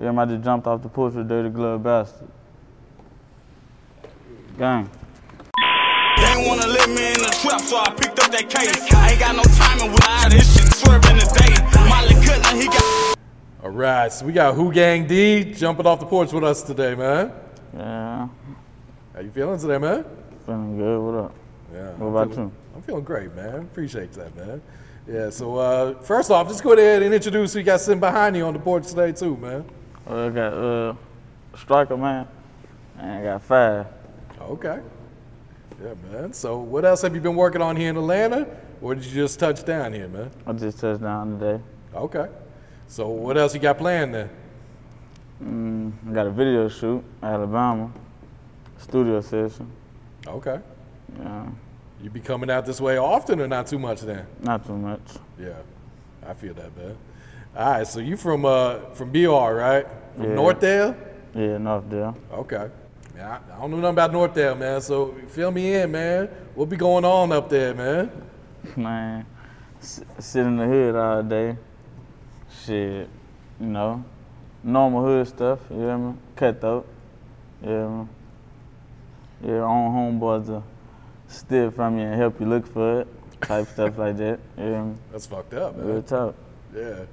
Everybody just jumped off the porch with dirty glove bastard. Gang. They ain't wanna let me in the trap, so I picked up that case. I ain't got no timing with all this shit swerving today. Molly Cutler, he got. All right, so we got WhoGangDee jumping off the porch with us today, man. Yeah. How you feeling today, man? Feeling good. What up? Yeah. What I'm about feeling- you? I'm feeling great, man. Appreciate that, man. Yeah. So uh, first off, just go ahead and introduce who you got sitting behind you on the porch today, too, man. Uh, I got uh, striker man. And I got five. Okay. Yeah, man. So what else have you been working on here in Atlanta, or did you just touch down here, man? I just touched down today. Okay. So what else you got planned then? Mm, I got a video shoot, Alabama. Studio session. Okay. Yeah. You be coming out this way often, or not too much then? Not too much. Yeah, I feel that, man. All right, so you from uh from BR, right? From Yeah. Northdale? Yeah, Northdale. Okay. Yeah, I, I don't know nothing about Northdale, man. So fill me in, man. What be going on up there, man? Man, s- sit in the hood all day. Shit, you know, normal hood stuff. You hear me? Cutthroat. You hear me? Your own homeboys to steal from you and help you look for it. Type stuff like that. You hear me? That's fucked up, man. Real talk. Yeah.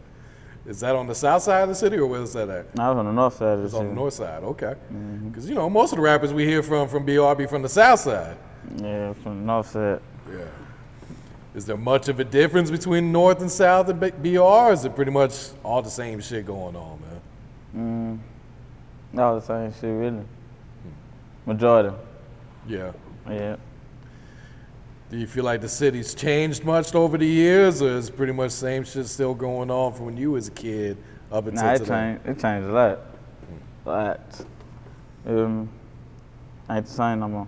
Is that on the south side of the city, or where's that at? I was on the north side of the It's on the north side. Okay. Because you know most of the rappers we hear from from BR be from the south side. Yeah, from the north side. Yeah. Is there much of a difference between north and south of BR? Or is it pretty much all the same shit going on, man? Mm, all the same shit, really. Majority. Yeah. Yeah. Do you feel like the city's changed much over the years, or is pretty much same shit still going on from when you was a kid up until Nah, it today? changed. It changed a lot. A lot. Um, ain't the same no more.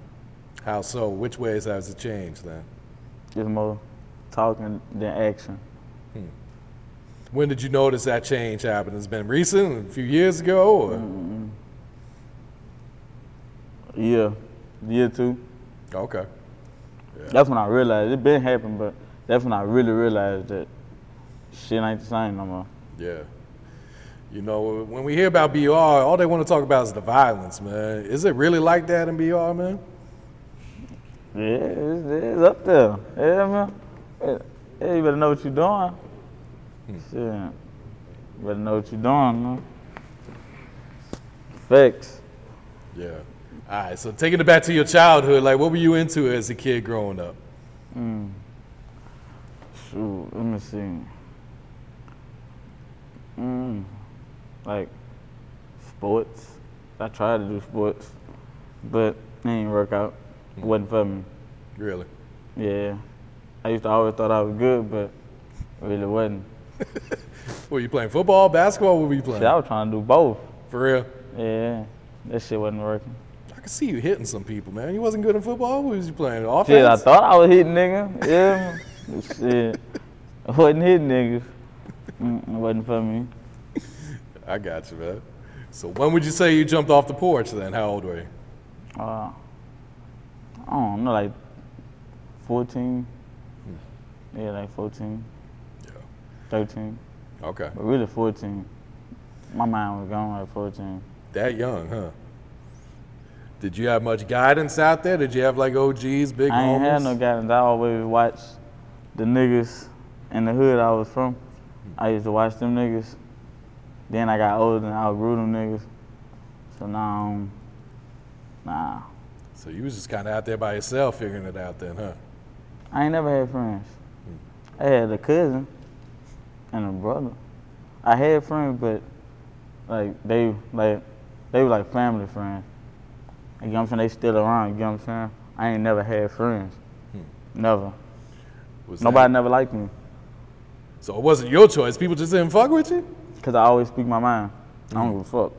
How so? Which ways has it changed then? It's more talking than action. When did you notice that change happen? It's been recent, a few years ago, or Yeah, year two. okay? That's when I realized it been happening, but that's when I really realized that shit ain't the same no more. Yeah. You know, when we hear about BR, all they want to talk about is the violence, man. Is it really like that in BR, man? Yeah, it's, it's up there. Yeah, man. Yeah, yeah, you better know what you're doing. Hmm. Shit, you better know what you're doing, man. Facts. Yeah. All right. So taking it back to your childhood, like what were you into as a kid growing up? Mm. Shoot, let me see. Mm. Like sports. I tried to do sports, but it didn't work out. It wasn't for me. Really? Yeah. I used to always thought I was good, but it really wasn't. Were you playing football, basketball? What were you playing? See, I was trying to do both. For real? Yeah. That shit wasn't working. I can see you hitting some people, man. You wasn't good in football. What was you playing? Offense? Shit, I thought I was hitting nigga. Yeah. shit. I wasn't hitting niggas. Mm, it wasn't for me. I got you, man. So when would you say you jumped off the porch then? How old were you? Uh, I don't know, like 14. Yeah, like 14. Yeah. 13. Okay. But really 14. My mind was gone at 14. That young, huh? Did you have much guidance out there? Did you have like OGs, big homies? I ain't homies? had no guidance. I always watched the niggas in the hood I was from. I used to watch them niggas. Then I got older and I outgrew them niggas. So now, um, nah. So you was just kind of out there by yourself figuring it out then, huh? I ain't never had friends. I had a cousin and a brother. I had friends, but like they like they were like family friends. You know what I'm saying? They still around. You know what I'm saying? I ain't never had friends. Hmm. Never. Was Nobody that- never liked me So it wasn't your choice. People just didn't fuck with you. because I always speak my mind. I don't hmm. give a fuck.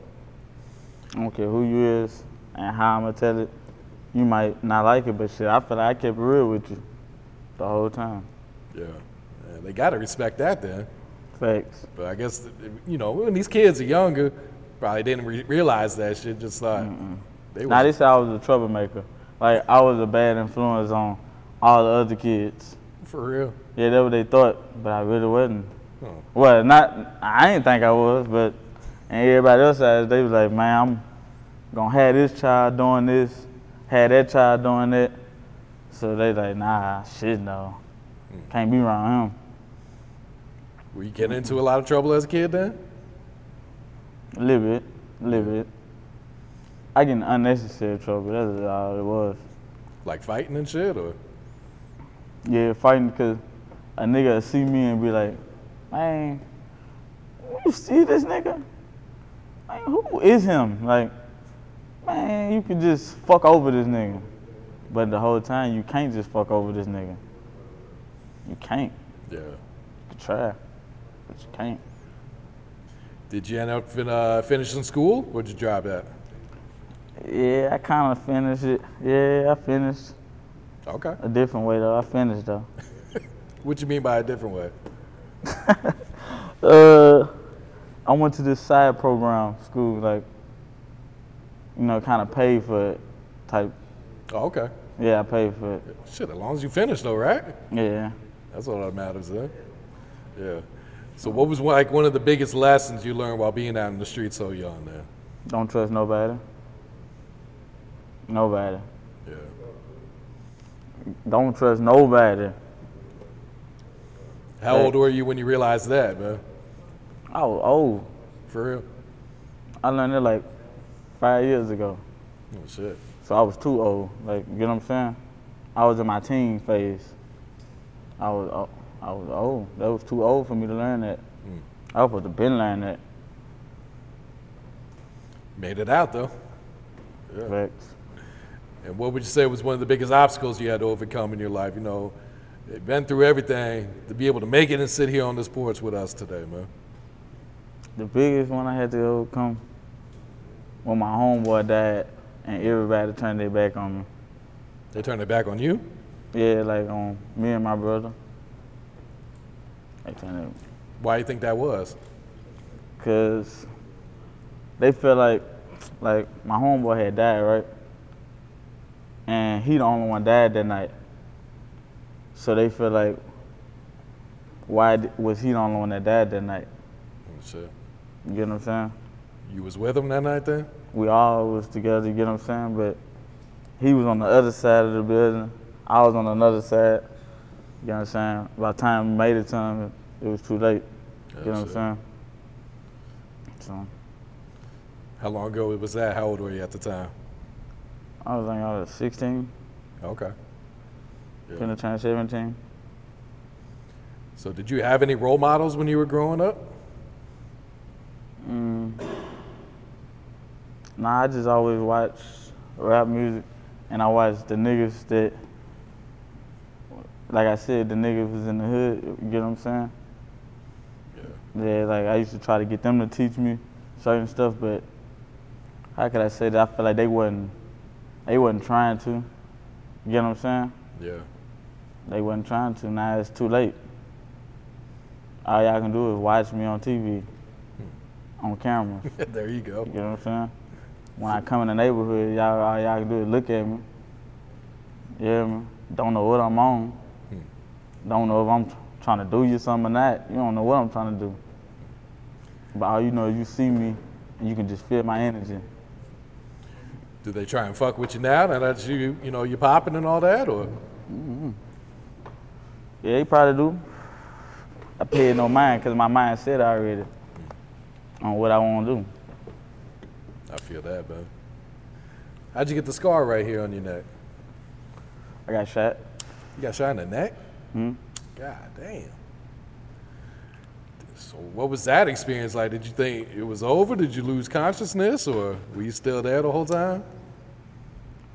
I don't care who you is and how I'm gonna tell it. You might not like it, but shit, I feel like I kept it real with you the whole time. Yeah. yeah they gotta respect that then. Facts. But I guess you know when these kids are younger, probably didn't re- realize that shit. Just thought they Now they said I was a troublemaker. Like I was a bad influence on all the other kids. for real. Yeah, that's what they thought, but I really wasn't. Oh. Well, not I didn't think I was, but and everybody else said they was like, man, I'm gonna have this child doing this, have that child doing that. So they like, nah, shit, no, hmm. can't be around him. Were you getting into a lot of trouble as a kid then? A little bit, a little bit. I get in unnecessary trouble. That's all it was. Like fighting and shit, or Yeah, fighting because a nigga would see me and be like, man, you see this nigga? Man, who is him? Like, man, you can just fuck over this nigga. But the whole time, you can't just fuck over this nigga. You can't. yeah. You can try, but you can't. Did you end up fin- uh, finishing school? Where'd you drop at? Yeah, I kind of finished it. Yeah, I finished Okay. a different way though. I finished though. What you mean by a different way? Uh, I went to this side program school, like, you know, kind of paid for it, type. Oh, okay. Yeah, I paid for it. Shit, as long as you finish though, right? Yeah. That's all that matters, then. Yeah. So what was like one of the biggest lessons you learned while being out in the street so young, then? Don't trust nobody. Nobody. Yeah. Don't trust nobody. How Right. old were you when you realized that, man? I was old. For real? I learned it like five years ago. Oh shit. So I was too old. Like, you know what I'm saying? I was in my teen phase. I was o- I was old. That was too old for me to learn that. Hmm. I was supposed to been learning that. Made it out though. Facts. And what would you say was one of the biggest obstacles you had to overcome in your life? You know, you've been through everything to be able to make it and sit here on this porch with us today, man. The biggest one I had to overcome when my homeboy died and everybody turned their back on me. They turned their back on you? Yeah, like on me and my brother. They turned it Why do you think that was? cause they felt like like my homeboy had died, right? And he the only one died that night. So they feel like why was he the only one that died that night? Oh, shit. You get what I'm saying? You was with him that night then? we all was together, you get what I'm saying? But he was on the other side of the building. I was on another side. You know what I'm saying? By the time we made it to him, it was too late. You know what I'm saying? So How long ago was that? How old were you at the time? I was like, I was 16, Okay. Yeah. finna turn 17. So did you have any role models when you were growing up? Mm. Nah, I just always watch rap music, and I watch the niggas that, like I said, the niggas was in the hood. You get what I'm saying? Yeah. Yeah, like I used to try to get them to teach me certain stuff, but how could I say that? I feel like they wasn't, they wasn't trying to. You get what I'm saying? Yeah. They wasn't trying to. Now it's too late. All y'all can do is watch me on TV, hmm. on camera. there you go. You know what I'm saying? When I come in the neighborhood, y'all all y'all can do is look at me. You hear me? Don't know what I'm on. Hmm. Don't know if I'm tr- trying to do you something or not. You don't know what I'm trying to do. But all you know is you see me and you can just feel my energy. Do they try and fuck with you now? Now that you, you know, you're popping and all that, or Yeah, they probably do. I paid no mind because my mind set already on what I want to do. I feel that, man. How'd you get the scar right here on your neck? I got shot. You got shot in the neck? Hmm. God damn. So what was that experience like? Did you think it was over? Did you lose consciousness or were you still there the whole time?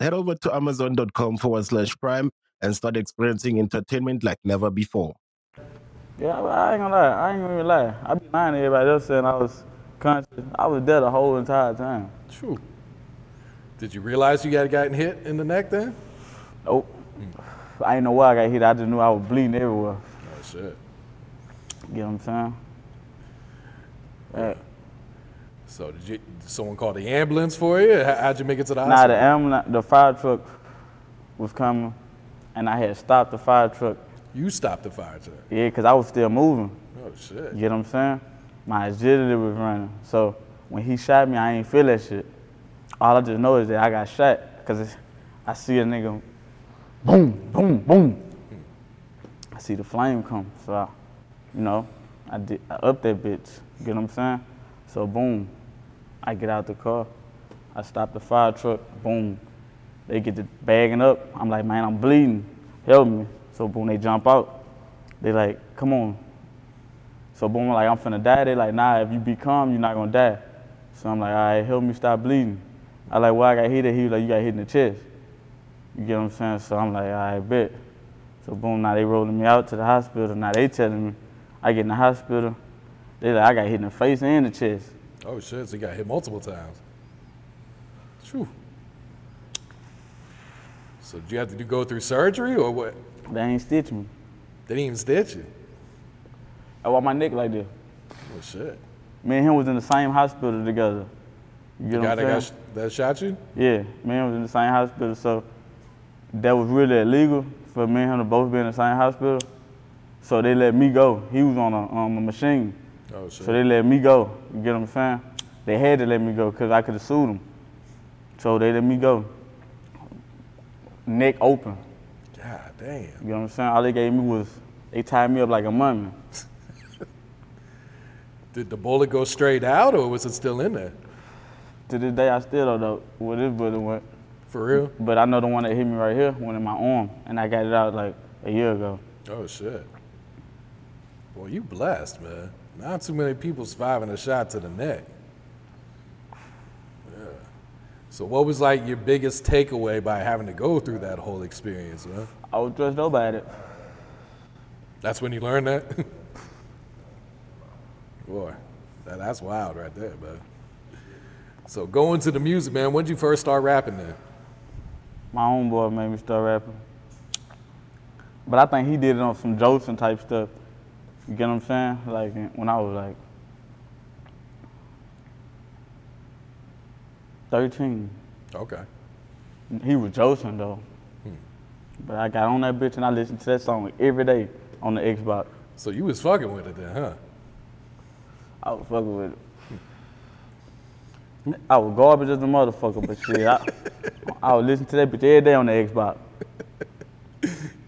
Head over to amazon.com forward slash prime and start experiencing entertainment like never before. Yeah, I ain't gonna lie. I ain't gonna lie. I be lying to everybody else saying I was conscious. I was dead the whole entire time. True. Did you realize you got gotten hit in the neck then? Nope. I didn't know why I got hit. I just knew I was bleeding everywhere. Oh shit. You know what I'm saying? Yeah. So did you did someone call the ambulance for you? How- How'd you make it to the Nah, hospital? the ambulance, the fire truck was coming, and I had stopped the fire truck. you stopped the fire truck. Yeah, cause I was still moving. Oh shit. You get what I'm saying? My agility was running. So when he shot me, I ain't feel that shit. All I just know is that I got shot, cause I see a nigga, boom, boom, boom. I see the flame come, so I, you know, I did I up that bitch. You get what I'm saying? So boom, I get out the car, I stop the fire truck, boom. They get the bagging up. I'm like, man, I'm bleeding. Help me. So boom, they jump out. They like, come on. So boom, like I'm finna die. They like, nah, if you be calm, you're not gonna die. So I'm like, all right, help me stop bleeding. I like, well, I got hit. He was like, you got hit in the chest. You get what I'm saying? So I'm like, all right, bet. So boom, now they rolling me out to the hospital. Now they telling me, I get in the hospital. They like, I got hit in the face and the chest. Oh shit. So you got hit multiple times. True. So did you have to do, go through surgery or what? They ain't stitch me. They didn't even stitch you. I want my neck like this. Oh shit. Me and him was in the same hospital together. You get The what guy I'm that, got, saying? sh- that shot you? Yeah, me and him was in the same hospital, so that was really illegal for me and him to both be in the same hospital. So they let me go. He was on a, on a machine, Oh shit. so they let me go. You get what I'm saying? They had to let me go because I could have sued them. So they let me go. Neck open. God damn. You get what I'm saying? All they gave me was they tied me up like a mummy. Did the bullet go straight out or was it still in there? To this day, I still don't know where this bullet went. For real? But I know the one that hit me right here went in my arm, and I got it out like a year ago. Oh shit. Boy, you blessed, man. Not too many people surviving a shot to the neck. Yeah. So what was like your biggest takeaway by having to go through that whole experience, man? I up at it. That's when you learned that? Boy, that, that's wild right there, man. So going to the music, man, when did you first start rapping then? My homeboy made me start rapping. But I think he did it on some Jolson type stuff. You get what I'm saying? Like when I was like 13. Okay. He was Jolson though. Hmm. But I got on that bitch and I listened to that song every day on the Xbox. So you was fucking with it then, huh? I was fucking with it. I was garbage as a motherfucker, but shit, I, I would listen to that bitch every day on the Xbox.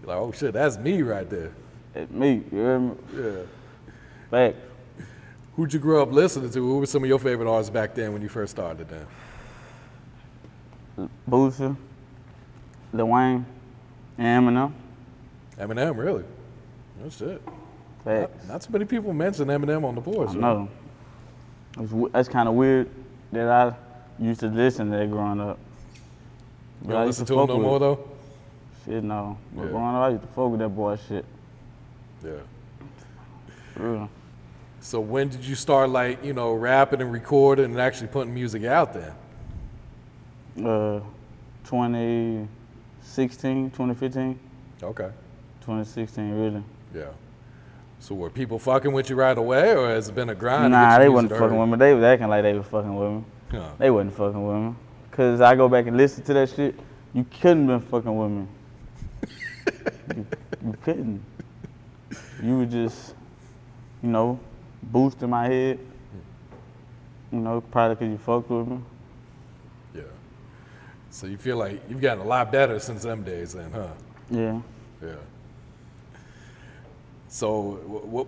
Like, oh shit, that's me right there. Me, you hear me? Yeah. Fact. Who'd you grow up listening to? Who were some of your favorite artists back then when you first started then? Boosie, Lil Wayne, and Eminem. Eminem, really? That's it. Facts. Not so many people mention Eminem on the board. I know. It's, that's kind of weird that I used to listen to that growing up. You But I don't listen to fuck him no more though? Shit, no. But Yeah. growing up, I used to fuck with that boy shit. Yeah. Real. So when did you start like, you know, rapping and recording and actually putting music out there? Uh, 2016, 2015, Okay. 2016, really. Yeah. So were people fucking with you right away or has it been a grind? Nah, they wasn't fucking with me. They was acting like they was fucking with me. Huh. They wasn't fucking with me. Cause I go back and listen to that shit. You couldn't been fucking with me. you, you couldn't. You were just, you know, boosting my head. You know, probably cause you fucked with me. Yeah. So you feel like you've gotten a lot better since them days then, huh? Yeah. Yeah. So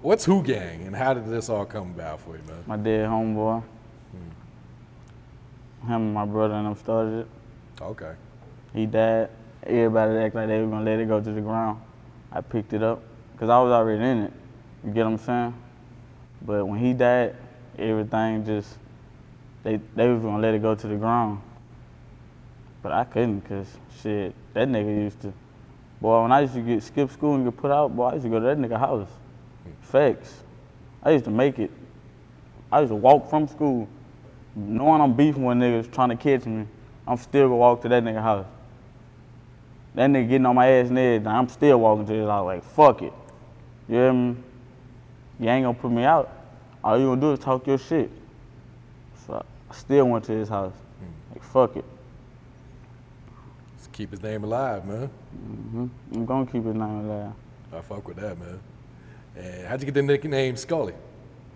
what's Who Gang and how did this all come about for you, man? My dead homeboy. Hmm. Him and my brother and them started it. Okay. He died. Everybody act like they were gonna let it go to the ground. I picked it up because I was already in it. You get what I'm saying? But when he died, everything just they they was gonna let it go to the ground. But I couldn't cause shit, that nigga used to. Boy, when I used to get skip school and get put out, boy, I used to go to that nigga house. Facts. I used to make it. I used to walk from school, knowing I'm beefing with niggas trying to catch me. I'm still gonna walk to that nigga house. That nigga getting on my ass and. I'm still walking to his house like, fuck it. You hear me? You ain't gonna put me out. All you gonna do is talk your shit. So I still went to his house. Like, fuck it. Let's keep his name alive, man. I'm gonna keep his name alive. I fuck with that, man. And how'd you get the nickname Skully?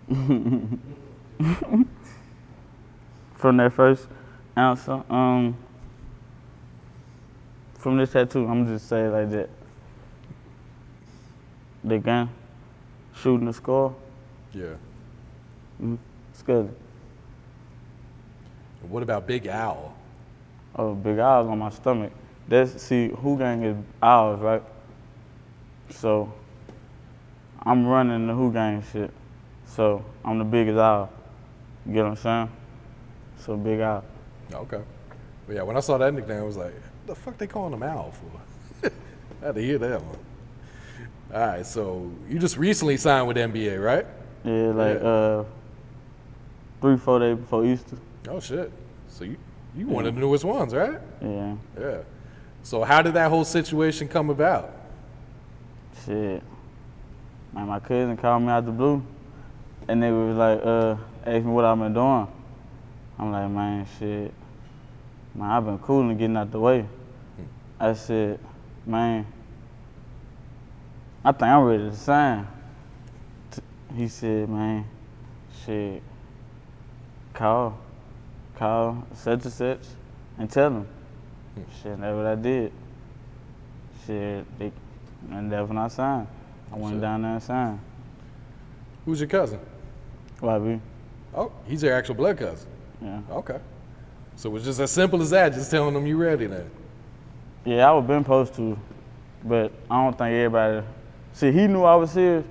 From that first answer, um, from this tattoo, I'm just say it like that. The gun, shooting the score, Yeah. Mm-hmm. Skully. And what about Big Owl? Oh, big owls on my stomach. That's see, who gang is owls, right? So I'm running the who gang shit. So I'm the biggest owl. You get what I'm saying? So big owl. Okay. But yeah, when I saw that nickname, I was like, the fuck they calling him Owl for? I had to hear that one. All right, so you just recently signed with NBA, right? Yeah, like Yeah. uh three, four days before Easter. Oh shit. So you you one of the newest ones, right? Yeah. Yeah. So how did that whole situation come about? Shit. Man, my cousin called me out the blue. And they was like, uh, asked me what I've been doing. I'm like, man, shit. Man, I've been cool and getting out the way. I said, man, I think I'm ready to sign. T- He said, man, shit, call, call such and such and tell them. Hmm. Shit, that's what I did. Shit, they, and that's when I signed. I went Shit. down there and signed. Who's your cousin? YB, Oh, he's your actual blood cousin. yeah. Okay. So it was just as simple as that, just telling them you ready then. Yeah, I was been supposed to, but I don't think everybody. See, he knew I was serious,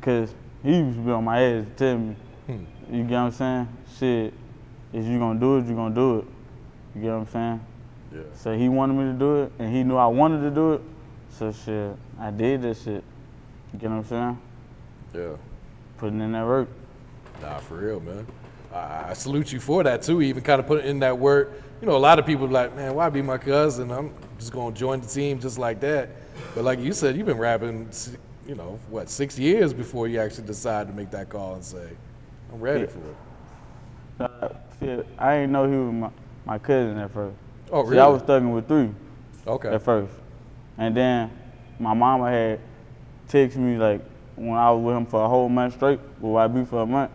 cause he used to be on my ass to tell me. Hmm. You get what I'm saying? Shit, if you gonna do it, you gonna do it. You get what I'm saying? Yeah. So he wanted me to do it, and he knew I wanted to do it. So shit, I did this shit. You get what I'm saying? Yeah. Putting in that work. Nah, for real, man. I, I salute you for that too. Even kind of putting in that work. You know, a lot of people like, man, why be my cousin? I'm just gonna join the team just like that. But like you said, you've been rapping, you know, what six years before you actually decide to make that call and say, I'm ready Yeah. for it. Uh, I didn't know he was my, my cousin at first. Oh, See, I was thugging with three. Okay. at first. And then my mama had texted me like when I was with him for a whole month straight, with YB for a month.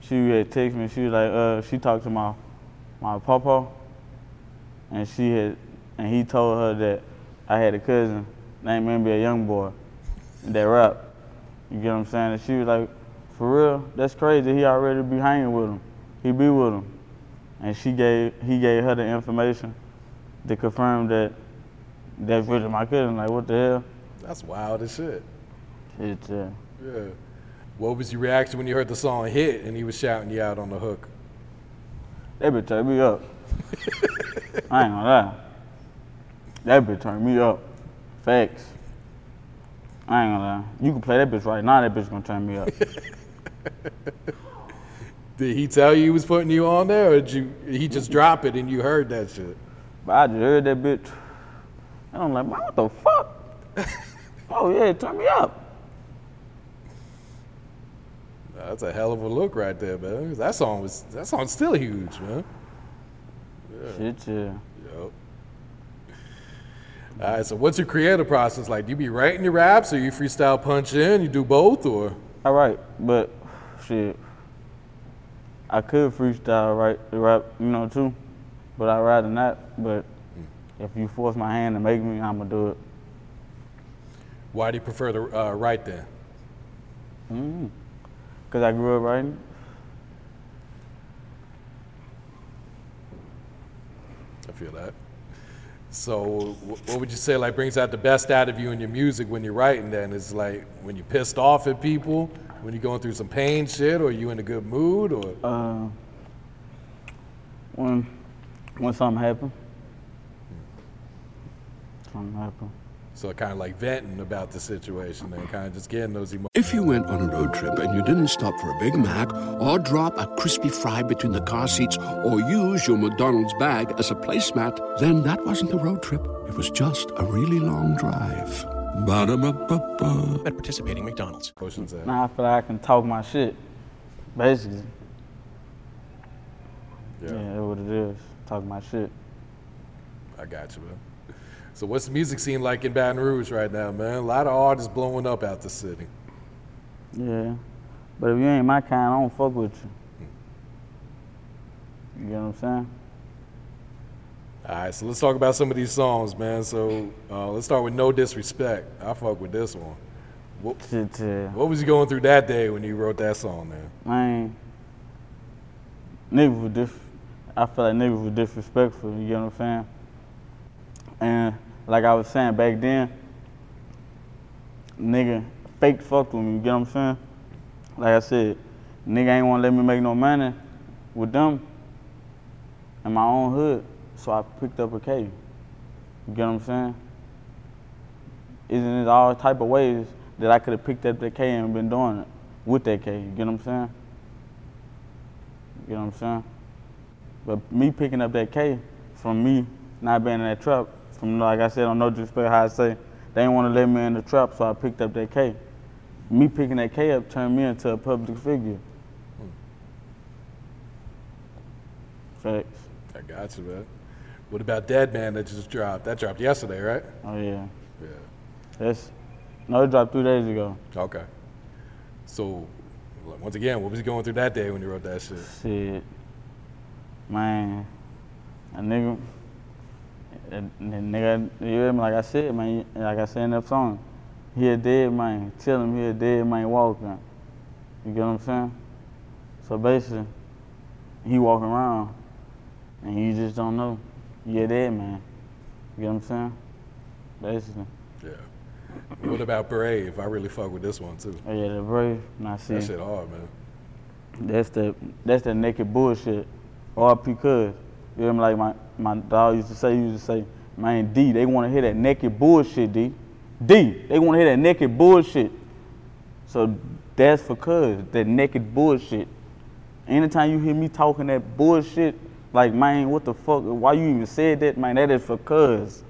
She had texted me. She was like, uh, she talked to my my papa, and she had, and he told her that I had a cousin named a Youngboy that rap. You get what I'm saying? And she was like, for real, that's crazy. He already be hanging with him. He be with him. And she gave he gave her the information to confirm that that's really my cousin. Like, what the hell? That's wild as shit. It's, uh, Yeah. What was your reaction when you heard the song hit and he was shouting you out on the hook? that bitch turned me up. I ain't gonna lie. That bitch turned me up. Facts. I ain't gonna lie. You can play that bitch right now. That bitch gonna turn me up. Did he tell you he was putting you on there, or did you he just drop it and you heard that shit? But I just heard that bitch. And I'm like, man, what the fuck? oh yeah, turn me up. That's a hell of a look right there, man. That song was that song's still huge, man. Yeah. Shit, yeah. All right, so what's your creative process like? Do you be writing your raps, or you freestyle punch in? You do both, or All right, but shit, I could freestyle right rap, you know, too, but I'd rather not. But if you force my hand to make me, I'ma do it. why do you prefer to uh, write then? Cause I grew up writing. I feel that. So, what would you say like brings out the best out of you in your music when you're writing? Then is like when you're pissed off at people, when you're going through some pain shit, or you in a good mood, or Uh, when when something happened, something happened. So kind of like venting about the situation and kind of just getting those emotions. If you went on a road trip and you didn't stop for a Big Mac or drop a crispy fry between the car seats or use your McDonald's bag as a placemat, then that wasn't a road trip. It was just a really long drive. Ba-da-ba-ba-ba. at participating McDonald's. at. Now I feel like I can talk my shit, basically. Yeah. Yeah, that's what it is. Talk my shit. I got you, man. So, what's the music scene like in Baton Rouge right now, man? A lot of artists blowing up out the city. Yeah. But if you ain't my kind, I don't fuck with you. You get what I'm saying? All right, so let's talk about some of these songs, man. So, uh, let's start with No Disrespect. I fuck with this one. What, what was you going through that day when you wrote that song, man? Man, niggas were diff. I feel like niggas were disrespectful. You get what I'm saying? And like I was saying back then, nigga fake fucked with me. You get what I'm saying? Like I said, nigga ain't want to let me make no money with them in my own hood, so I picked up a K. You get what I'm saying? Isn't it all type of ways that I could have picked up that K and been doing it with that K? You get what I'm saying? You know what I'm saying? But me picking up that K from me not being in that trap, from like I said, on no disrespect how I say, they didn't want to let me in the trap, so I picked up that K. Me picking that K up turned me into a public figure. Facts. I got you, man. What about Dead Man that just dropped? That dropped yesterday, right? Oh yeah. Yeah. That's no, it dropped two days ago. Okay. So, once again, what was you going through that day when you wrote that shit? Shit. Man, a nigga, a, a nigga, you hear me? Like I said, man, like I said in that song, he a dead man. Tell him he a dead man walking. You get what I'm saying? So basically, he walking around, and you just don't know. You a dead man. You get what I'm saying? Basically. Yeah. What about Brave? I really fuck with this one too. Oh yeah, the brave. Now see, That shit hard, man. That's the that's the naked bullshit. RP cuz. You me? Like my, my dog used to say, he used to say, man, D, they wanna hear that naked bullshit, D. D, they wanna hear that naked bullshit. So that's for cuz, that naked bullshit. Anytime you hear me talking that bullshit, like man, what the fuck? Why you even said that, man? That is for cuz.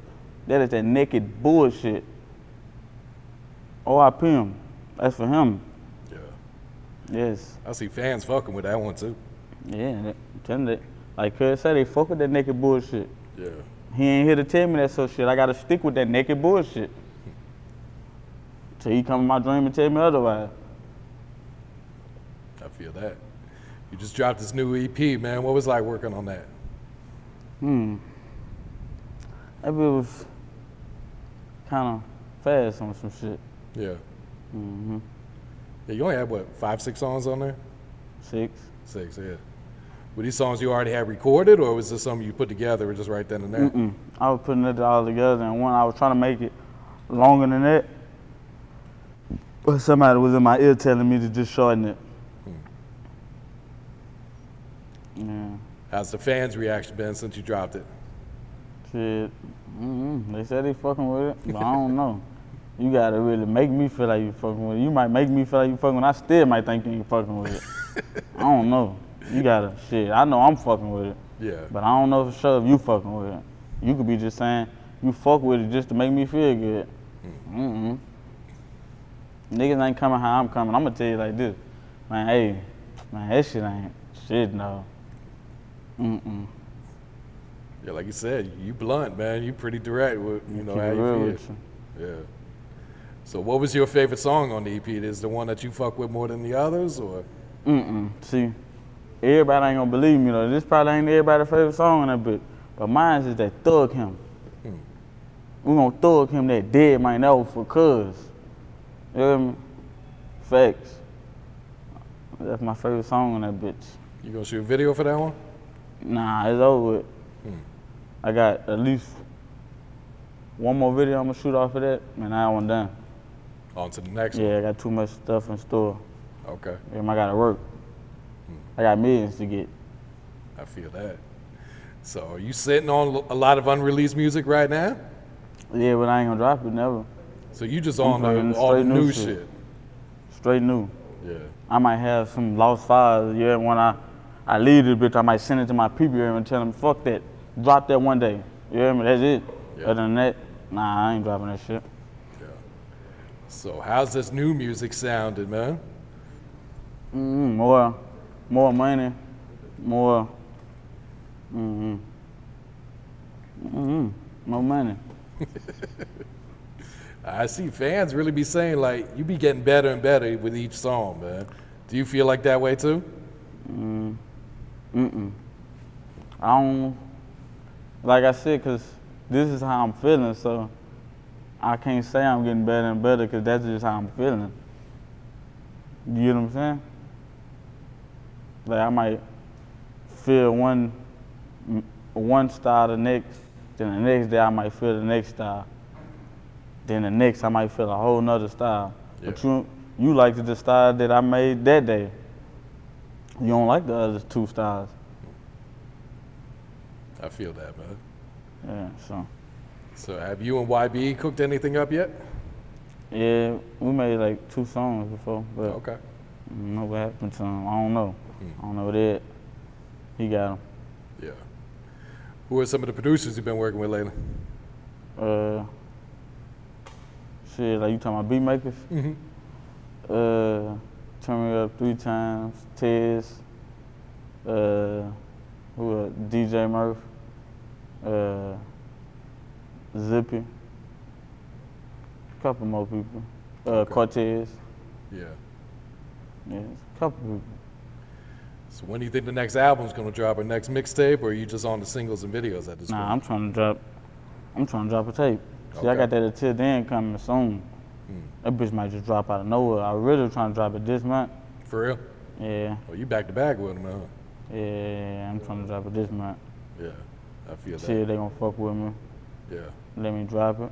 That is that naked bullshit. OIP him. That's for him. Yeah. Yes. I see fans fucking with that one too. Yeah, that, that. Like Cuz said, they fuck with that naked bullshit. Yeah. He ain't here to tell me that so shit. I gotta stick with that naked bullshit. Till he come in my dream and tell me otherwise. I feel that. You just dropped this new EP, man. What was it like working on that? Hmm. Bit was kind of fast on some shit. Yeah. Mm-hmm. Yeah, you only had what, five, six songs on there? Six. Six, yeah. Were these songs you already had recorded, or was this something you put together just right then and there? Mm-mm. I was putting it all together, and one I was trying to make it longer than that. But somebody was in my ear telling me to just shorten it. Yeah. How's the fans' reaction been since you dropped it? Shit. mm They said they fucking with it, but I don't know. You gotta really make me feel like you fucking with it. You might make me feel like you fucking with it. I still might think you ain't fucking with it. I don't know. You gotta shit. I know I'm fucking with it. Yeah. But I don't know for sure if you fucking with it. You could be just saying you fuck with it just to make me feel good. Hmm. Mm-mm. Niggas ain't coming how I'm coming. I'm gonna tell you like this, man. Hey, man, that shit ain't shit. No. Mm-mm. Yeah, like you said, you blunt, man. You pretty direct with you know how you feel. you. Yeah. So, what was your favorite song on the EP? Is the one that you fuck with more than the others, or? Mm-mm. See, everybody ain't gonna believe me though. This probably ain't everybody's favorite song on that bit, but mine is that Thug Him. Hmm. We gonna thug him that dead might know for cuz. You hear me? Facts. That's my favorite song on that bitch. You gonna shoot a video for that one? Nah, it's over with. Hmm. I got at least one more video I'm gonna shoot off of that, and that one done. On to the next Yeah, I got too much stuff in store. Okay, And I gotta work. I got millions to get. I feel that. So, are you sitting on a lot of unreleased music right now? Yeah, but I ain't gonna drop it never. So you just on the, all the new shit. shit. Straight new. Yeah. I might have some lost files. Yeah, when I I leave this bitch, I might send it to my people and tell them, fuck that, drop that one day. You hear me? That's it. Yeah. Other than that, nah, I ain't dropping that shit. Yeah. So, how's this new music sounding, man? Mm, more, more money, more. Mm-hmm. Mm-hmm. More money. I see fans really be saying like you be getting better and better with each song, man. Do you feel like that way too? Mm, mm-mm. I don't, like I said, because this is how I'm feeling, so I can't say I'm getting better and better because that's just how I'm feeling. You get what I'm saying? Like I might feel one one style the next, then the next day I might feel the next style. Then the next I might feel a whole nother style. But you you liked the style that I made that day. You don't like the other two styles. I feel that, man. Yeah, so So, have you and YB cooked anything up yet? yeah, we made like two songs before, but Okay. I don't know what happened to them. I don't know. I don't know what it. He got him. Yeah. Who are some of the producers you've been working with lately? Uh, shit, like you talking about beat makers? Mhm. Uh, turn me up three times. Tez. Uh, who else? DJ Murph. Uh, Zippy. Couple more people. Uh, Cortez. Yeah. Yeah, a couple people. So, when do you think the next album's gonna drop, or next mixtape, or are you just on the singles and videos at this Nah, point? I'm trying to drop. I'm trying to drop a tape. See, I got that until then coming soon. That bitch might just drop out of nowhere. I really trying to drop it this month. For real? Yeah, Oh, you back to back with them, huh? yeah. I'm trying to drop it this month. Yeah. I feel that. See they gonna fuck with me. Yeah. Let me drop it.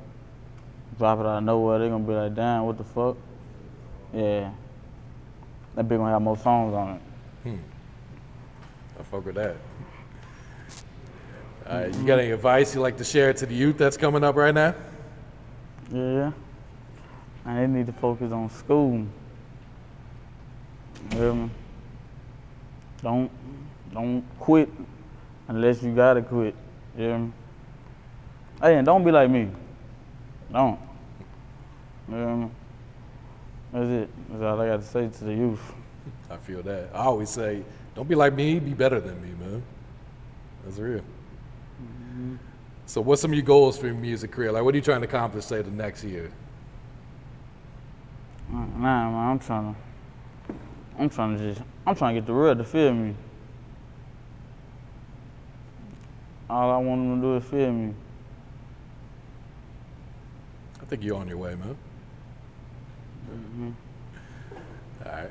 Drop it out of nowhere. They gonna be like, damn, what the fuck? Yeah. That bitch gonna have more songs on it. Hmm. I fuck with that. All right, you got any advice you like to share to the youth that's coming up right now? Yeah. And they need to focus on school. Me? Don't don't quit unless you gotta quit. Yeah. Hey, and don't be like me. Don't. Yeah. That's it. That's all I got to say to the youth. I feel that. I always say, don't be like me, be better than me, man. That's real. So, what's some of your goals for your music career? Like, what are you trying to accomplish, say, the next year? Nah, man, I'm trying to. I'm trying to just. I'm trying to get the real to feel me. All I want them to do is feel me. I think you're on your way, man. Mm-hmm. All right.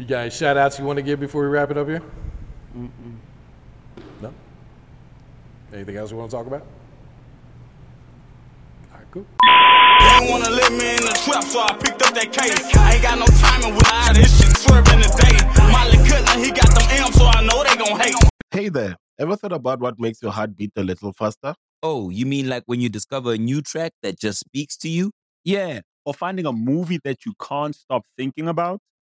You got any shout outs you want to give before we wrap it up here? Mm-mm. No? Anything else you want to talk about? All right, cool. They don't wanna let me in the trap, so I picked up that case. I ain't got no timing with all this shit swerving today. Molly Cutler, he got them amps, so I know they gon' hate. Hey there, ever thought about what makes your heart beat a little faster? Oh, you mean like when you discover a new track that just speaks to you? Yeah, or finding a movie that you can't stop thinking about?